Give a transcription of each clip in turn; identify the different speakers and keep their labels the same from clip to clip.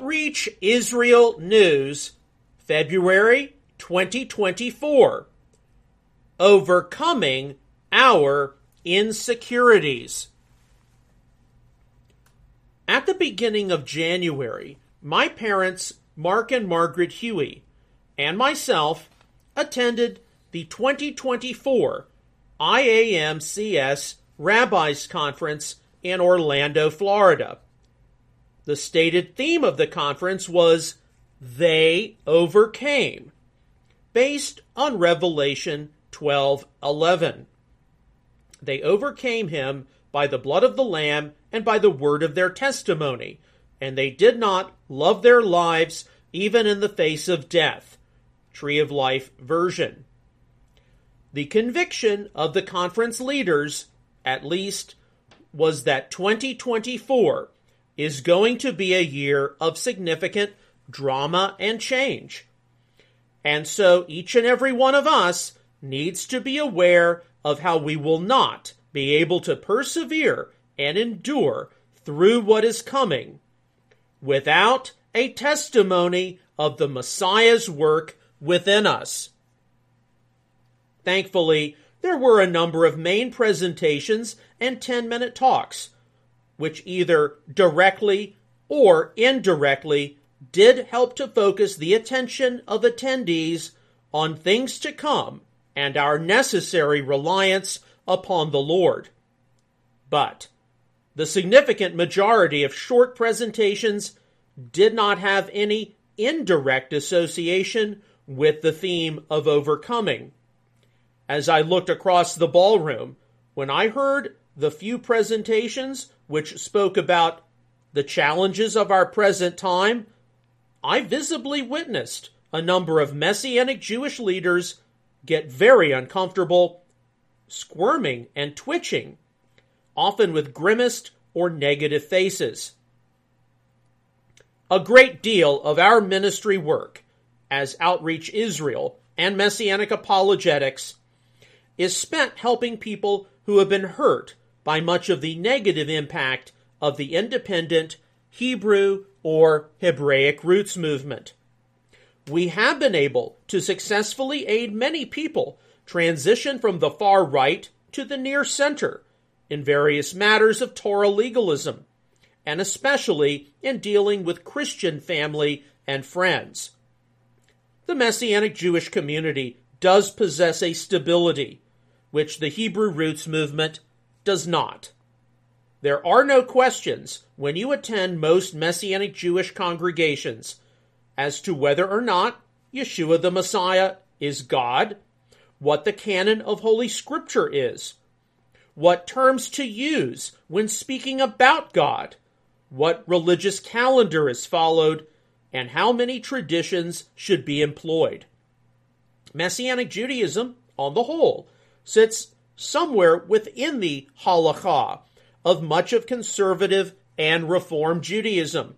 Speaker 1: Outreach Israel News, February 2024. Overcoming our insecurities. At the beginning of January, my parents, Mark and Margaret Huey, and myself attended the 2024 IAMCS Rabbis Conference in Orlando, Florida. The stated theme of the conference was They Overcame, based on Revelation 12:11. They overcame him by the blood of the lamb and by the word of their testimony, and they did not love their lives even in the face of death. Tree of Life version. The conviction of the conference leaders, at least, was that 2024 is going to be a year of significant drama and change. And so each and every one of us needs to be aware of how we will not be able to persevere and endure through what is coming without a testimony of the Messiah's work within us. Thankfully, there were a number of main presentations and 10 minute talks, which either directly or indirectly did help to focus the attention of attendees on things to come and our necessary reliance upon the Lord. But the significant majority of short presentations did not have any indirect association with the theme of overcoming. As I looked across the ballroom, when I heard the few presentations which spoke about the challenges of our present time, I visibly witnessed a number of Messianic Jewish leaders get very uncomfortable, squirming and twitching, often with grimaced or negative faces. A great deal of our ministry work as Outreach Israel and Messianic Apologetics is spent helping people who have been hurt by much of the negative impact of the independent Hebrew or Hebraic roots movement. We have been able to successfully aid many people transition from the far right to the near center in various matters of Torah legalism, and especially in dealing with Christian family and friends. The Messianic Jewish community does possess a stability which the Hebrew roots movement does not. There are no questions when you attend most Messianic Jewish congregations as to whether or not Yeshua the Messiah is God, what the canon of Holy Scripture is, what terms to use when speaking about God, what religious calendar is followed, and how many traditions should be employed. Messianic Judaism, on the whole, sits somewhere within the halakha of much of conservative and reform Judaism,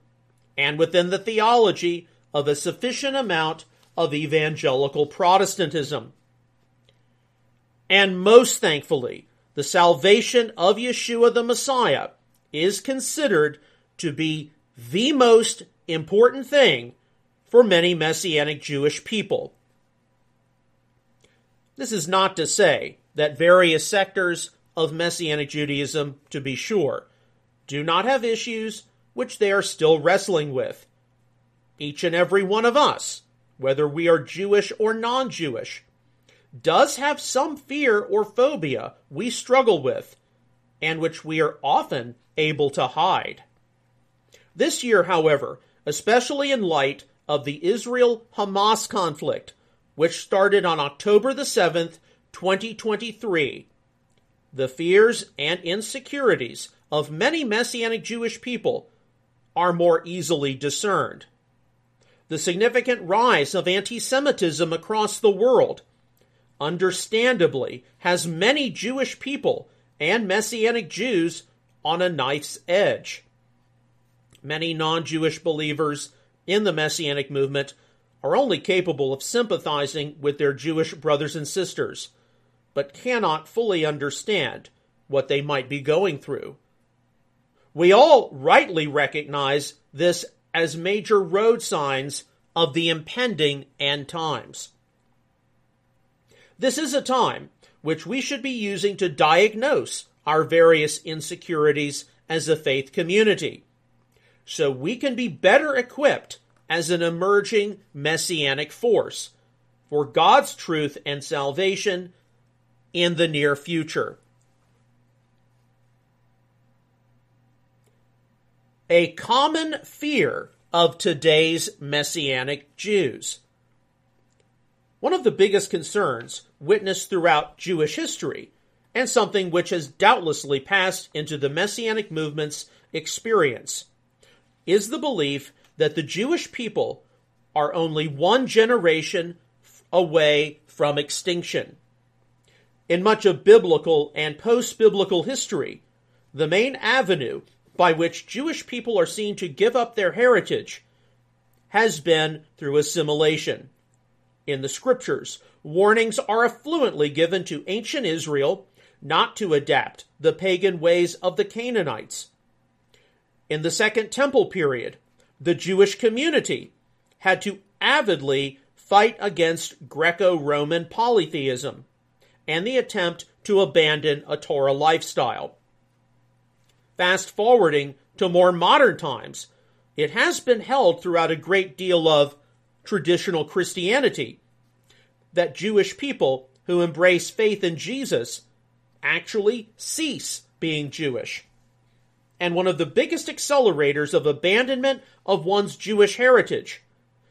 Speaker 1: and within the theology of a sufficient amount of evangelical Protestantism. And most thankfully, the salvation of Yeshua the Messiah is considered to be the most important thing for many Messianic Jewish people. This is not to say that various sectors of Messianic Judaism, to be sure, do not have issues which they are still wrestling with. Each and every one of us, whether we are Jewish or non Jewish, does have some fear or phobia we struggle with, and which we are often able to hide. This year, however, especially in light of the Israel Hamas conflict, which started on October the 7th, 2023, the fears and insecurities of many Messianic Jewish people are more easily discerned. The significant rise of anti Semitism across the world, understandably, has many Jewish people and Messianic Jews on a knife's edge. Many non Jewish believers in the Messianic movement are only capable of sympathizing with their Jewish brothers and sisters but cannot fully understand what they might be going through. We all rightly recognize this as major road signs of the impending end times. This is a time which we should be using to diagnose our various insecurities as a faith community, so we can be better equipped as an emerging messianic force for God's truth and salvation in the near future. A common fear of today's messianic Jews. One of the biggest concerns witnessed throughout Jewish history, and something which has doubtlessly passed into the messianic movement's experience, is the belief that the Jewish people are only one generation away from extinction. In much of biblical and post biblical history, the main avenue by which Jewish people are seen to give up their heritage has been through assimilation. In the scriptures, warnings are affluently given to ancient Israel not to adapt the pagan ways of the Canaanites. In the Second Temple period, the Jewish community had to avidly fight against Greco Roman polytheism and the attempt to abandon a Torah lifestyle. Fast forwarding to more modern times, it has been held throughout a great deal of traditional Christianity that Jewish people who embrace faith in Jesus actually cease being Jewish. And one of the biggest accelerators of abandonment of one's Jewish heritage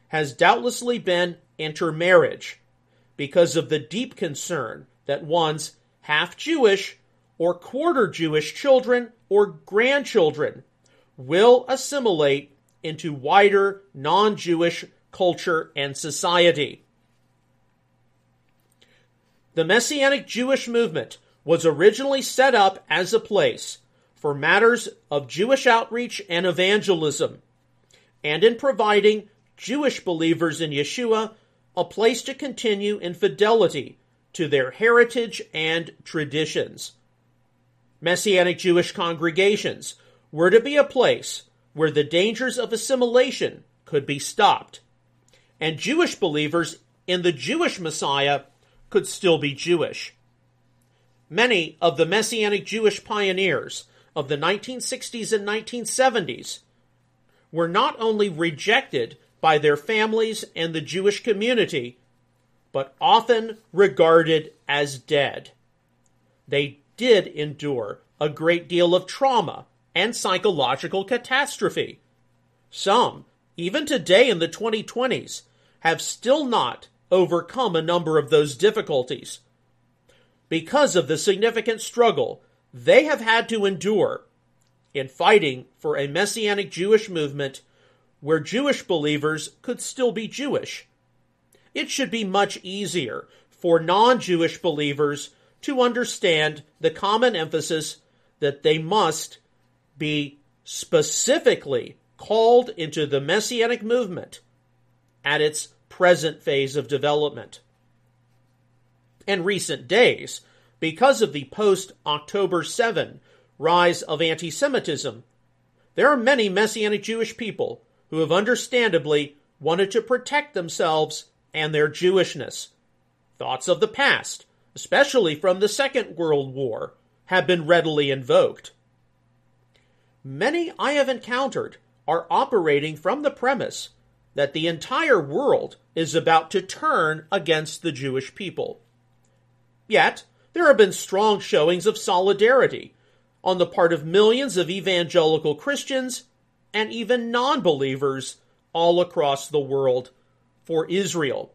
Speaker 1: has doubtlessly been intermarriage, because of the deep concern that one's half Jewish or quarter Jewish children or grandchildren will assimilate into wider non Jewish culture and society. The Messianic Jewish movement was originally set up as a place for matters of Jewish outreach and evangelism, and in providing Jewish believers in Yeshua a place to continue in fidelity to their heritage and traditions. Messianic Jewish congregations were to be a place where the dangers of assimilation could be stopped, and Jewish believers in the Jewish Messiah could still be Jewish. Many of the Messianic Jewish pioneers of the 1960s and 1970s were not only rejected by their families and the Jewish community, but often regarded as dead. They did endure a great deal of trauma and psychological catastrophe. Some, even today in the 2020s, have still not overcome a number of those difficulties. Because of the significant struggle they have had to endure in fighting for a messianic Jewish movement where Jewish believers could still be Jewish. It should be much easier for non Jewish believers to understand the common emphasis that they must be specifically called into the Messianic movement at its present phase of development. In recent days, because of the post October 7 rise of anti Semitism, there are many Messianic Jewish people who have understandably wanted to protect themselves and their Jewishness. Thoughts of the past, especially from the Second World War, have been readily invoked. Many I have encountered are operating from the premise that the entire world is about to turn against the Jewish people. Yet, there have been strong showings of solidarity on the part of millions of evangelical Christians and even non believers all across the world for Israel.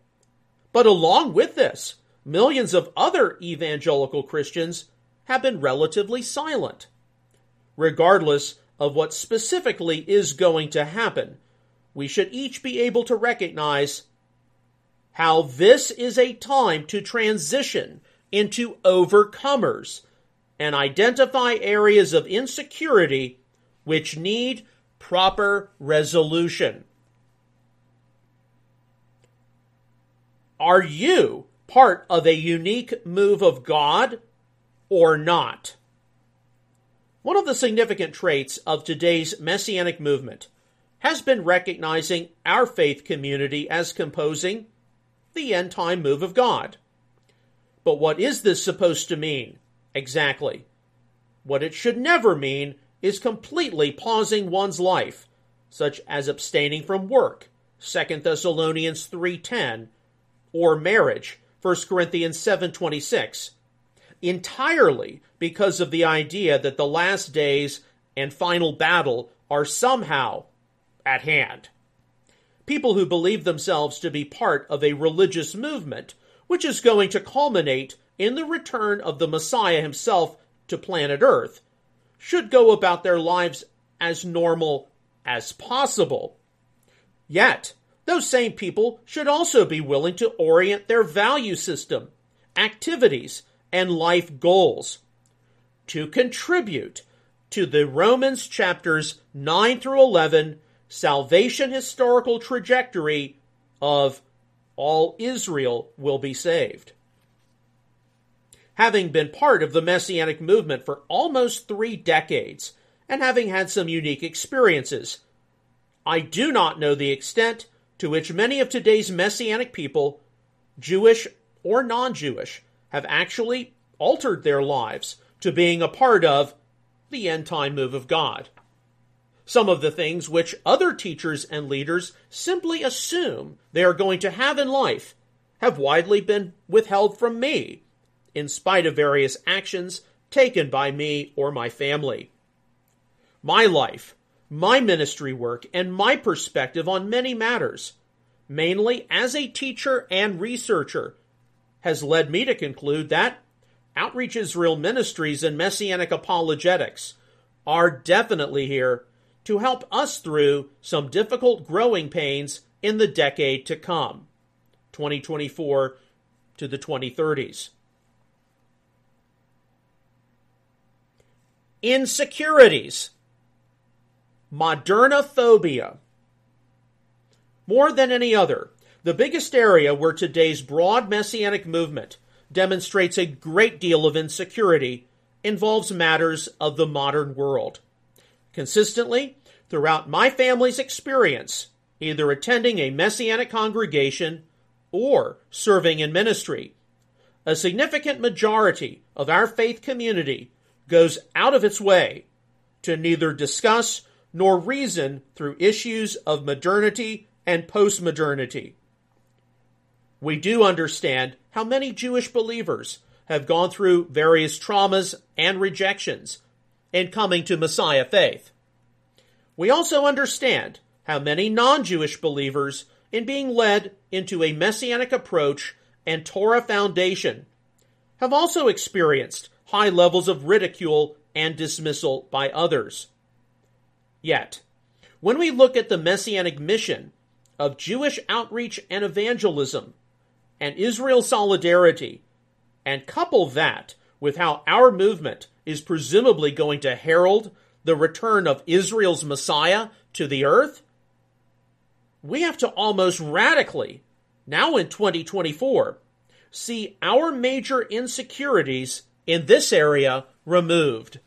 Speaker 1: But along with this, millions of other evangelical Christians have been relatively silent. Regardless of what specifically is going to happen, we should each be able to recognize how this is a time to transition into overcomers and identify areas of insecurity which need proper resolution. Are you part of a unique move of God or not? One of the significant traits of today's messianic movement has been recognizing our faith community as composing the end time move of God. But what is this supposed to mean exactly? What it should never mean is completely pausing one's life, such as abstaining from work, 2 Thessalonians 3:10, or marriage, 1 Corinthians 7:26, entirely because of the idea that the last days and final battle are somehow at hand. People who believe themselves to be part of a religious movement, which is going to culminate in the return of the Messiah himself to planet Earth, should go about their lives as normal as possible. Yet, those same people should also be willing to orient their value system, activities, and life goals to contribute to the Romans chapters 9 through 11 salvation historical trajectory of all Israel will be saved. Having been part of the Messianic movement for almost three decades, and having had some unique experiences, I do not know the extent to which many of today's Messianic people, Jewish or non Jewish, have actually altered their lives to being a part of the end time move of God. Some of the things which other teachers and leaders simply assume they are going to have in life have widely been withheld from me, in spite of various actions taken by me or my family. My life, my ministry work, and my perspective on many matters, mainly as a teacher and researcher, has led me to conclude that Outreach Israel Ministries and Messianic Apologetics are definitely here to help us through some difficult growing pains in the decade to come, 2024 to the 2030s. Insecurities, modernophobia. More than any other, the biggest area where today's broad messianic movement demonstrates a great deal of insecurity involves matters of the modern world. Consistently, throughout my family's experience, either attending a messianic congregation or serving in ministry, a significant majority of our faith community goes out of its way to neither discuss nor reason through issues of modernity and postmodernity. We do understand how many Jewish believers have gone through various traumas and rejections in coming to Messiah faith. We also understand how many non Jewish believers, in being led into a messianic approach and Torah foundation, have also experienced high levels of ridicule and dismissal by others. Yet, when we look at the messianic mission of Jewish outreach and evangelism and Israel solidarity, and couple that with how our movement is presumably going to herald the return of Israel's Messiah to the earth, we have to almost radically, now in 2024, see our major insecurities in this area removed.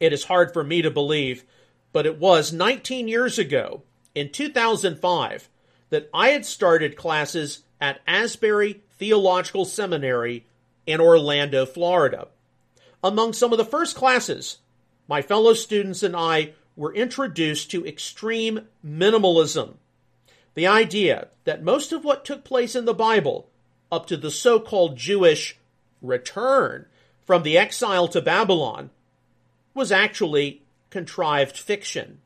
Speaker 1: It is hard for me to believe, but it was 19 years ago, in 2005, that I had started classes at Asbury Theological Seminary in Orlando, Florida. Among some of the first classes, my fellow students and I were introduced to extreme minimalism. The idea that most of what took place in the Bible, up to the so called Jewish return from the exile to Babylon, was actually contrived fiction.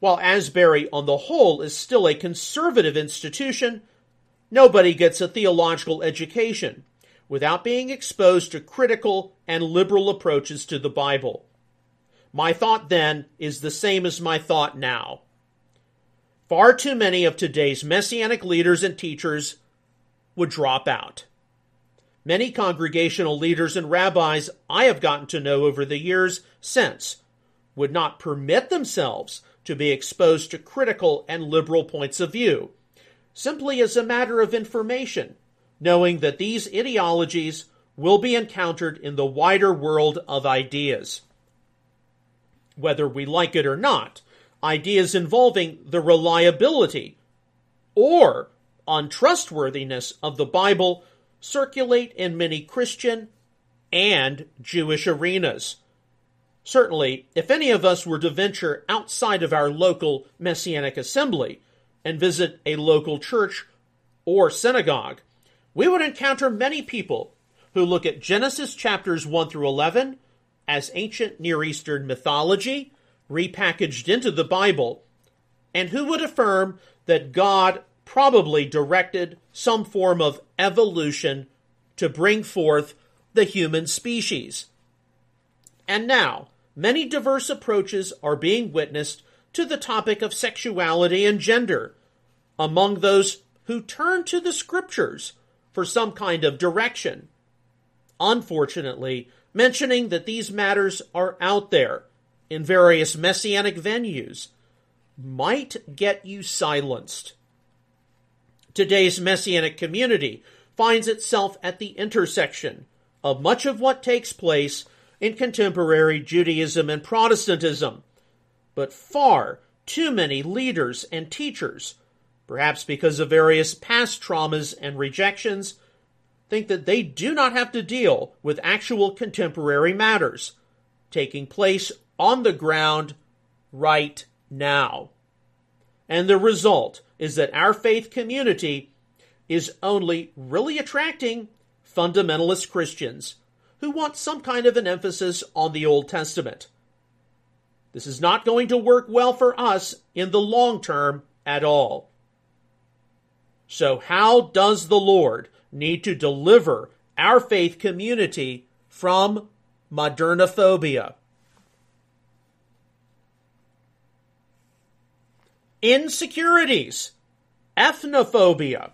Speaker 1: While Asbury, on the whole, is still a conservative institution, nobody gets a theological education without being exposed to critical and liberal approaches to the Bible. My thought then is the same as my thought now. Far too many of today's messianic leaders and teachers would drop out. Many congregational leaders and rabbis I have gotten to know over the years since would not permit themselves to be exposed to critical and liberal points of view, simply as a matter of information knowing that these ideologies will be encountered in the wider world of ideas. Whether we like it or not, ideas involving the reliability or untrustworthiness of the Bible circulate in many Christian and Jewish arenas. Certainly, if any of us were to venture outside of our local Messianic assembly and visit a local church or synagogue, we would encounter many people who look at Genesis chapters 1 through 11 as ancient Near Eastern mythology repackaged into the Bible, and who would affirm that God probably directed some form of evolution to bring forth the human species. And now, many diverse approaches are being witnessed to the topic of sexuality and gender among those who turn to the scriptures for some kind of direction. Unfortunately, mentioning that these matters are out there in various messianic venues might get you silenced. Today's messianic community finds itself at the intersection of much of what takes place in contemporary Judaism and Protestantism, but far too many leaders and teachers, perhaps because of various past traumas and rejections, think that they do not have to deal with actual contemporary matters taking place on the ground right now. And the result is that our faith community is only really attracting fundamentalist Christians who want some kind of an emphasis on the Old Testament. This is not going to work well for us in the long term at all. So, how does the Lord need to deliver our faith community from modernophobia? Insecurities, ethnophobia,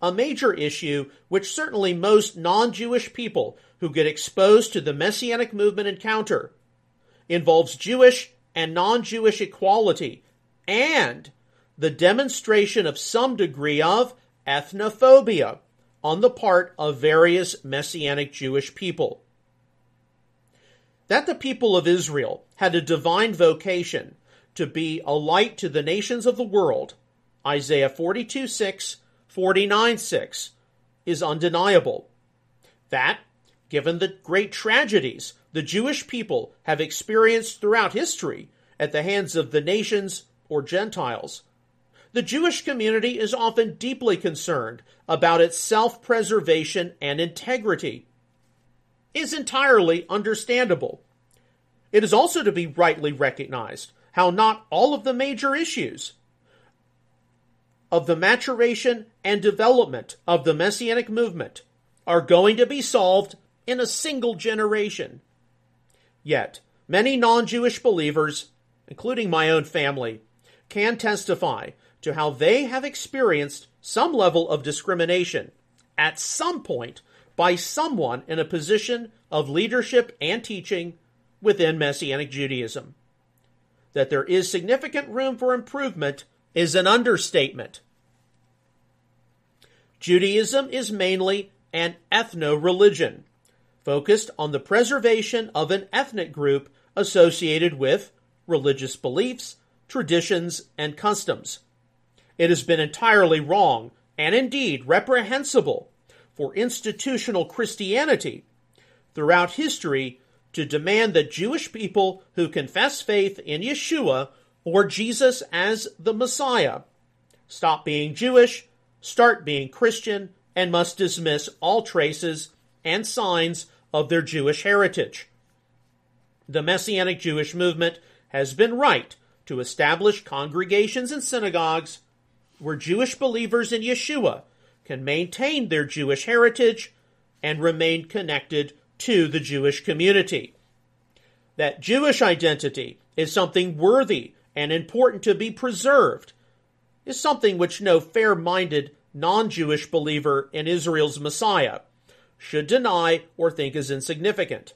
Speaker 1: a major issue which certainly most non Jewish people who get exposed to the Messianic movement encounter involves Jewish and non Jewish equality and the demonstration of some degree of ethnophobia on the part of various Messianic Jewish people. That the people of Israel had a divine vocation to be a light to the nations of the world, Isaiah 42 6 49 6 is undeniable. That, given the great tragedies the Jewish people have experienced throughout history at the hands of the nations or Gentiles, the Jewish community is often deeply concerned about its self preservation and integrity. Is entirely understandable. It is also to be rightly recognized how not all of the major issues of the maturation and development of the Messianic movement are going to be solved in a single generation. Yet, many non Jewish believers, including my own family, can testify to how they have experienced some level of discrimination at some point by someone in a position of leadership and teaching within Messianic Judaism. That there is significant room for improvement is an understatement. Judaism is mainly an ethno religion, focused on the preservation of an ethnic group associated with religious beliefs, traditions, and customs. It has been entirely wrong, and indeed reprehensible, for institutional Christianity throughout history to demand that Jewish people who confess faith in Yeshua or Jesus as the Messiah stop being Jewish, start being Christian, and must dismiss all traces and signs of their Jewish heritage. The Messianic Jewish movement has been right to establish congregations and synagogues where Jewish believers in Yeshua can maintain their Jewish heritage and remain connected to the Jewish community. That Jewish identity is something worthy and important to be preserved is something which no fair minded non Jewish believer in Israel's Messiah should deny or think is insignificant.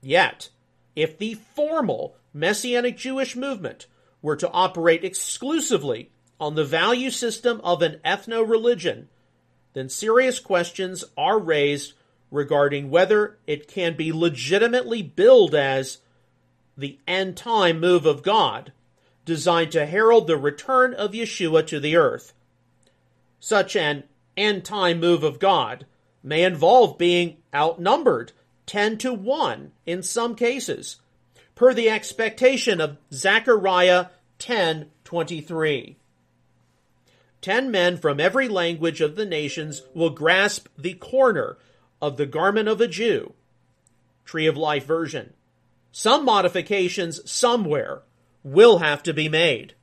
Speaker 1: Yet, if the formal Messianic Jewish movement were to operate exclusively on the value system of an ethno religion, then serious questions are raised regarding whether it can be legitimately billed as the end time move of God, designed to herald the return of Yeshua to the earth. Such an end time move of God may involve being outnumbered 10 to 1 in some cases, per the expectation of Zechariah 10:23. Ten men from every language of the nations will grasp the corner of the garment of a Jew. Tree of Life version. Some modifications somewhere will have to be made.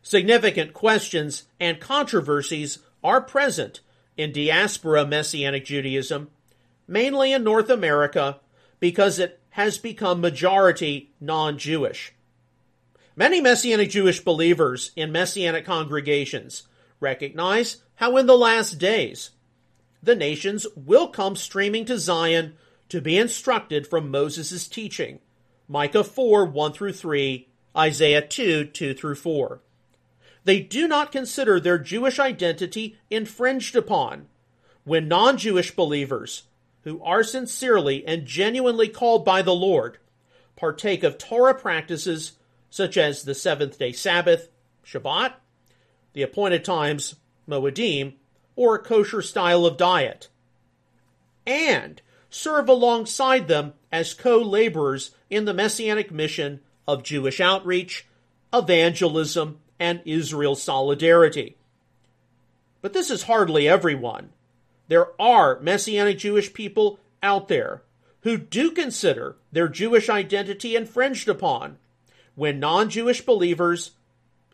Speaker 1: Significant questions and controversies are present in diaspora Messianic Judaism, mainly in North America, because it has become majority non Jewish. Many Messianic Jewish believers in Messianic congregations recognize how in the last days the nations will come streaming to Zion to be instructed from Moses' teaching. Micah 4 1 through 3, Isaiah 2 2 through 4. They do not consider their Jewish identity infringed upon when non Jewish believers, who are sincerely and genuinely called by the Lord, partake of Torah practices such as the seventh day Sabbath, Shabbat, the appointed times, Moedim, or a kosher style of diet, and serve alongside them as co laborers in the messianic mission of Jewish outreach, evangelism, and Israel solidarity. But this is hardly everyone. There are messianic Jewish people out there who do consider their Jewish identity infringed upon when non Jewish believers,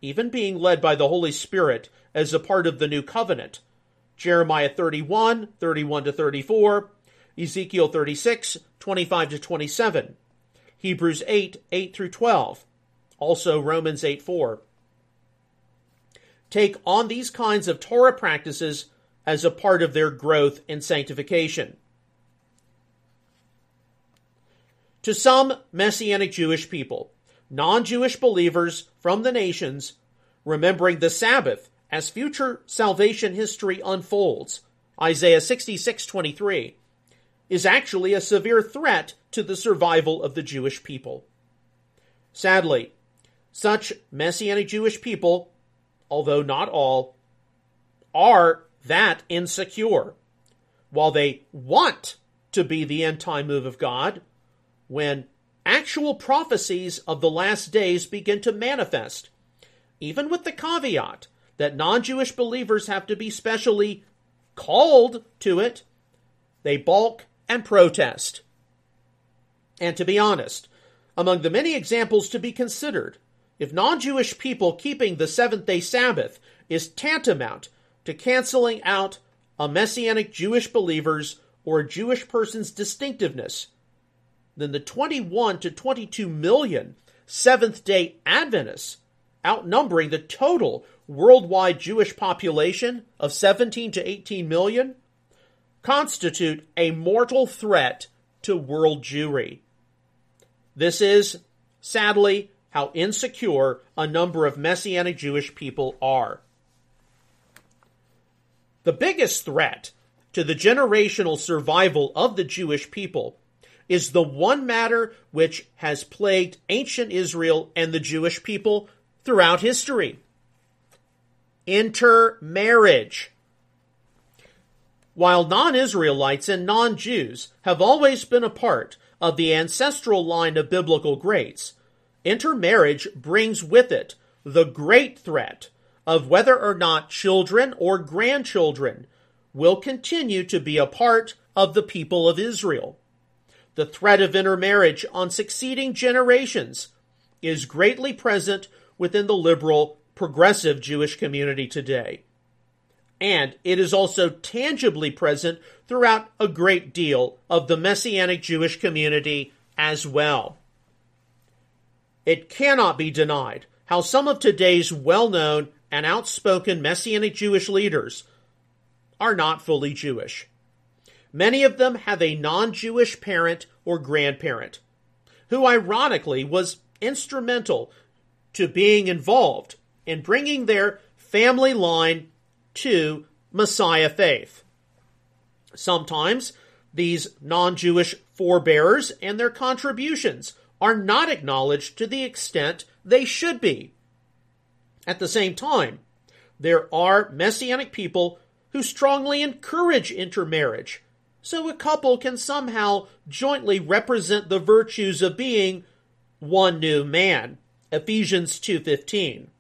Speaker 1: even being led by the Holy Spirit as a part of the new covenant, Jeremiah 31, 31 to 34, Ezekiel 36, 25 to 27, Hebrews 8, 8 through 12, also Romans 8, 4. Take on these kinds of Torah practices as a part of their growth and sanctification. To some Messianic Jewish people, non Jewish believers from the nations, remembering the Sabbath as future salvation history unfolds, Isaiah 66:23, is actually a severe threat to the survival of the Jewish people. Sadly, such Messianic Jewish people, although not all, are that insecure. While they want to be the end time move of God, when actual prophecies of the last days begin to manifest, even with the caveat that non Jewish believers have to be specially called to it, they balk and protest. And to be honest, among the many examples to be considered, if non Jewish people keeping the seventh day Sabbath is tantamount to canceling out a Messianic Jewish believer's or a Jewish person's distinctiveness, then the 21 to 22 million Seventh day Adventists, outnumbering the total worldwide Jewish population of 17 to 18 million, constitute a mortal threat to world Jewry. This is, sadly, how insecure a number of Messianic Jewish people are. The biggest threat to the generational survival of the Jewish people is the one matter which has plagued ancient Israel and the Jewish people throughout history intermarriage. While non Israelites and non Jews have always been a part of the ancestral line of biblical greats, intermarriage brings with it the great threat of whether or not children or grandchildren will continue to be a part of the people of Israel the threat of intermarriage on succeeding generations is greatly present within the liberal, progressive Jewish community today. And it is also tangibly present throughout a great deal of the Messianic Jewish community as well. It cannot be denied how some of today's well known and outspoken Messianic Jewish leaders are not fully Jewish. Many of them have a non Jewish parent or grandparent, who ironically was instrumental to being involved in bringing their family line to Messiah faith. Sometimes these non Jewish forebearers and their contributions are not acknowledged to the extent they should be. At the same time, there are Messianic people who strongly encourage intermarriage, so a couple can somehow jointly represent the virtues of being one new man. Ephesians 2:15.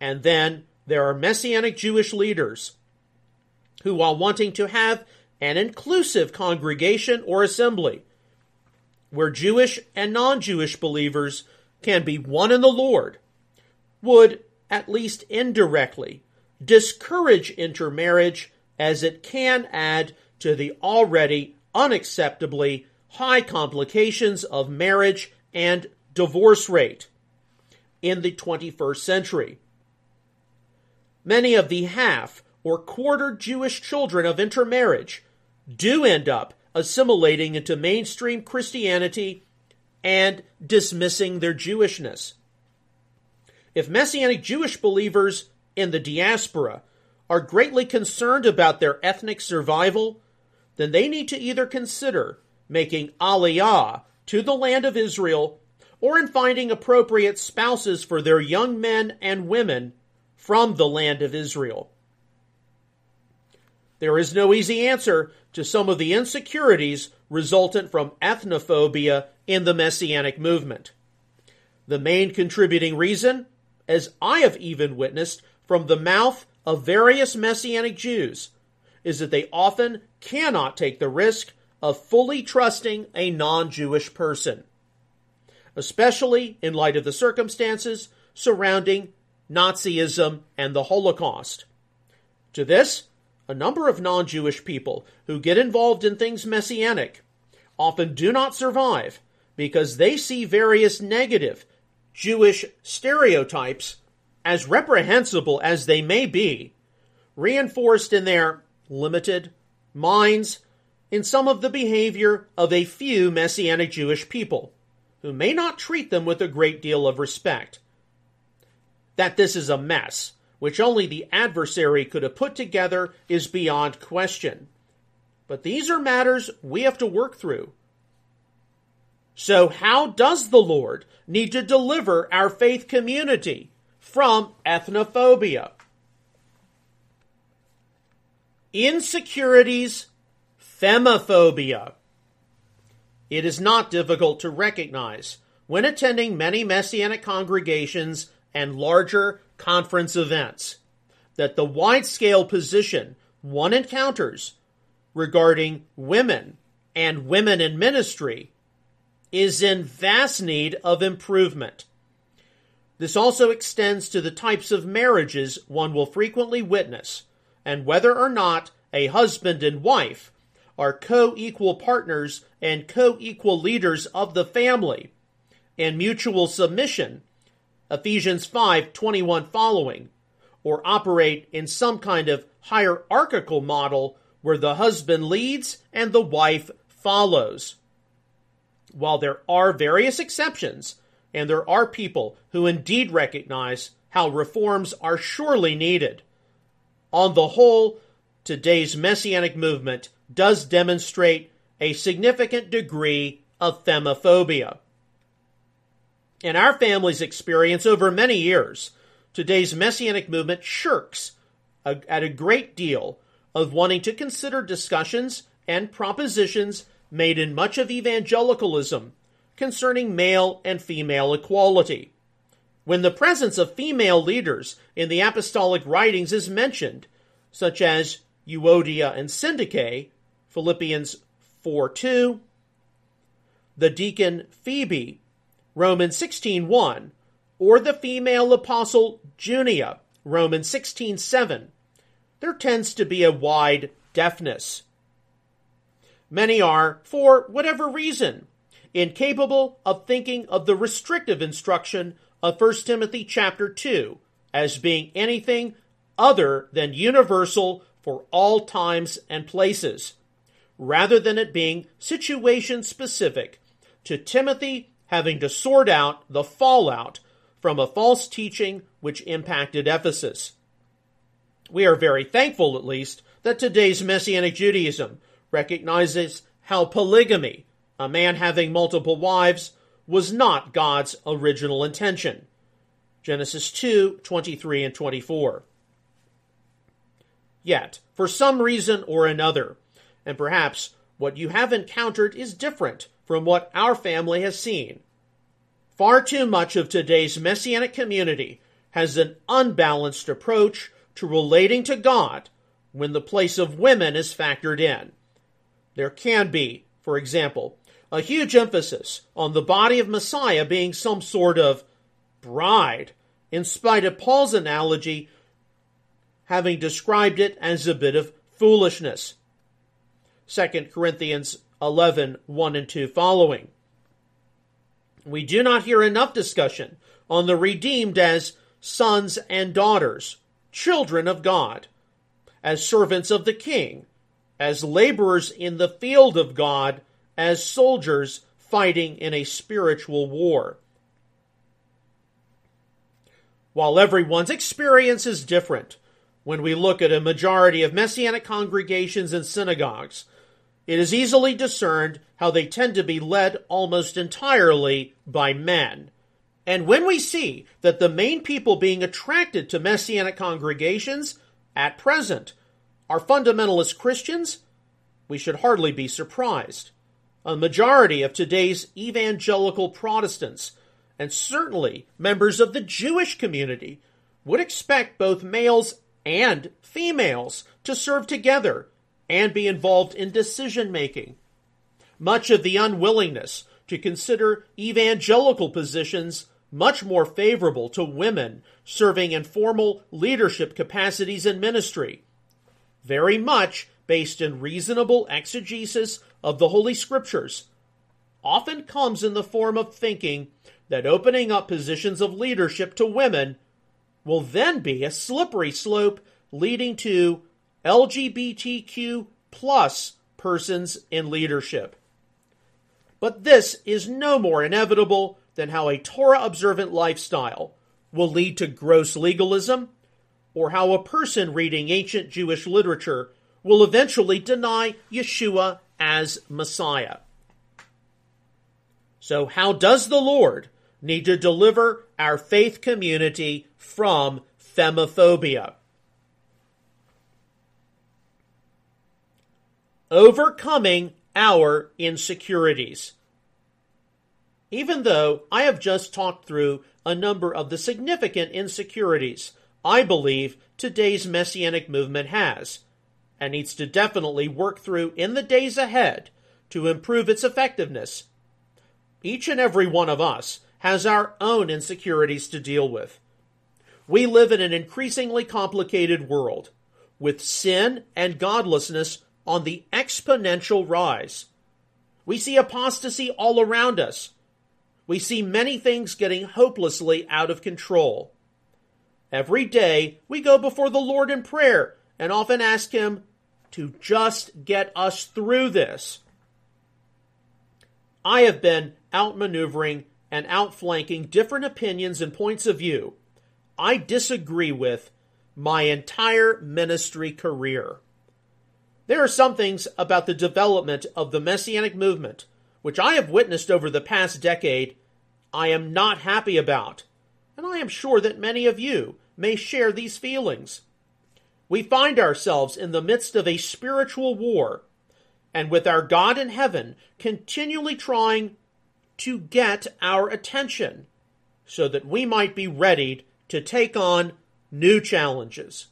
Speaker 1: And then there are messianic Jewish leaders who while wanting to have an inclusive congregation or assembly where Jewish and non-Jewish believers can be one in the Lord would at least indirectly discourage intermarriage as it can add to the already unacceptably high complications of marriage and divorce rate in the 21st century. Many of the half or quarter Jewish children of intermarriage do end up assimilating into mainstream Christianity and dismissing their Jewishness. If Messianic Jewish believers in the diaspora are greatly concerned about their ethnic survival, then they need to either consider making aliyah to the land of Israel or in finding appropriate spouses for their young men and women from the land of Israel. There is no easy answer to some of the insecurities resultant from ethnophobia in the Messianic movement. The main contributing reason, as I have even witnessed from the mouth of various Messianic Jews, is that they often cannot take the risk of fully trusting a non Jewish person, especially in light of the circumstances surrounding Nazism and the Holocaust. To this, a number of non Jewish people who get involved in things messianic often do not survive because they see various negative Jewish stereotypes, as reprehensible as they may be, reinforced in their limited minds in some of the behavior of a few Messianic Jewish people, who may not treat them with a great deal of respect. That this is a mess, which only the adversary could have put together, is beyond question. But these are matters we have to work through. So, how does the Lord need to deliver our faith community from ethnophobia? Insecurities, femophobia. It is not difficult to recognize when attending many messianic congregations and larger conference events that the wide scale position one encounters regarding women and women in ministry is in vast need of improvement. This also extends to the types of marriages one will frequently witness and whether or not a husband and wife are co equal partners and co equal leaders of the family in mutual submission, Ephesians 5 21 following, or operate in some kind of hierarchical model where the husband leads and the wife follows. While there are various exceptions, and there are people who indeed recognize how reforms are surely needed, on the whole, today's messianic movement does demonstrate a significant degree of femophobia. In our family's experience over many years, today's messianic movement shirks a, at a great deal of wanting to consider discussions and propositions made in much of evangelicalism concerning male and female equality. When the presence of female leaders in the apostolic writings is mentioned, such as Euodia and Syntyche, Philippians 4 2, the deacon Phoebe, Romans 16:1, or the female apostle Junia, Romans 16:7, there tends to be a wide deafness. Many are, for whatever reason, incapable of thinking of the restrictive instruction of 1 Timothy chapter 2 as being anything other than universal for all times and places, rather than it being situation specific to Timothy having to sort out the fallout from a false teaching which impacted Ephesus. We are very thankful, at least, that today's Messianic Judaism recognizes how polygamy A man having multiple wives was not God's original intention. Genesis 2 23 and 24. Yet, for some reason or another, and perhaps what you have encountered is different from what our family has seen. Far too much of today's messianic community has an unbalanced approach to relating to God when the place of women is factored in. There can be, for example, a huge emphasis on the body of Messiah being some sort of bride, in spite of Paul's analogy having described it as a bit of foolishness. 2 Corinthians 11 1 and 2 following. We do not hear enough discussion on the redeemed as sons and daughters, children of God, as servants of the king, as laborers in the field of God, as soldiers fighting in a spiritual war. While everyone's experience is different, when we look at a majority of messianic congregations and synagogues, it is easily discerned how they tend to be led almost entirely by men. And when we see that the main people being attracted to messianic congregations at present are fundamentalist Christians, we should hardly be surprised. A majority of today's evangelical Protestants, and certainly members of the Jewish community, would expect both males and females to serve together and be involved in decision making. Much of the unwillingness to consider evangelical positions much more favorable to women serving in formal leadership capacities in ministry, very much based in reasonable exegesis of the Holy Scriptures, often comes in the form of thinking that opening up positions of leadership to women will then be a slippery slope leading to LGBTQ plus persons in leadership. But this is no more inevitable than how a Torah observant lifestyle will lead to gross legalism, or how a person reading ancient Jewish literature will eventually deny Yeshua as Messiah. So, how does the Lord need to deliver our faith community from femophobia? Overcoming our insecurities. Even though I have just talked through a number of the significant insecurities I believe today's messianic movement has, and needs to definitely work through in the days ahead to improve its effectiveness, each and every one of us has our own insecurities to deal with. We live in an increasingly complicated world, with sin and godlessness on the exponential rise. We see apostasy all around us. We see many things getting hopelessly out of control. Every day, we go before the Lord in prayer and often ask Him to just get us through this. I have been outmaneuvering and outflanking different opinions and points of view I disagree with my entire ministry career. There are some things about the development of the Messianic movement, which I have witnessed over the past decade, I am not happy about, and I am sure that many of you may share these feelings. We find ourselves in the midst of a spiritual war, and with our God in heaven continually trying to get our attention so that we might be readied to take on new challenges.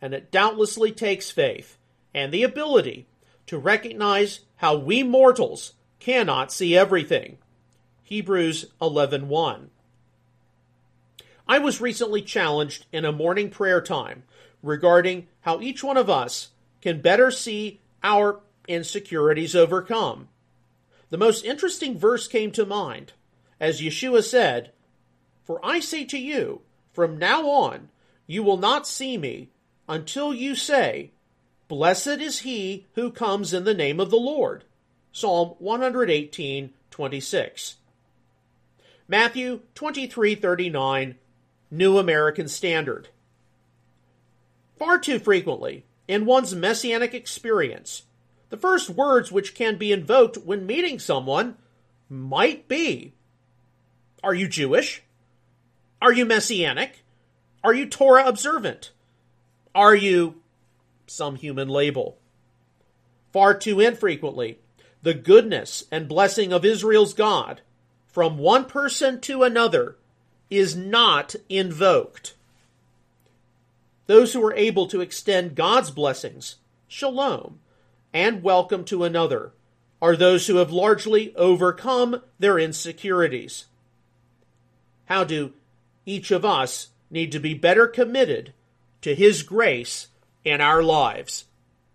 Speaker 1: And it doubtlessly takes faith and the ability to recognize how we mortals cannot see everything. Hebrews 11:1. I was recently challenged in a morning prayer time regarding how each one of us can better see our insecurities overcome. The most interesting verse came to mind as Yeshua said, For I say to you, from now on, you will not see me until you say, Blessed is he who comes in the name of the Lord. Psalm 118, 26. Matthew 23, 39, New American Standard. Far too frequently, in one's messianic experience, the first words which can be invoked when meeting someone might be Are you Jewish? Are you Messianic? Are you Torah observant? Are you some human label? Far too infrequently, the goodness and blessing of Israel's God from one person to another is not invoked. Those who are able to extend God's blessings, shalom, and welcome to another are those who have largely overcome their insecurities. How do each of us need to be better committed to His grace in our lives?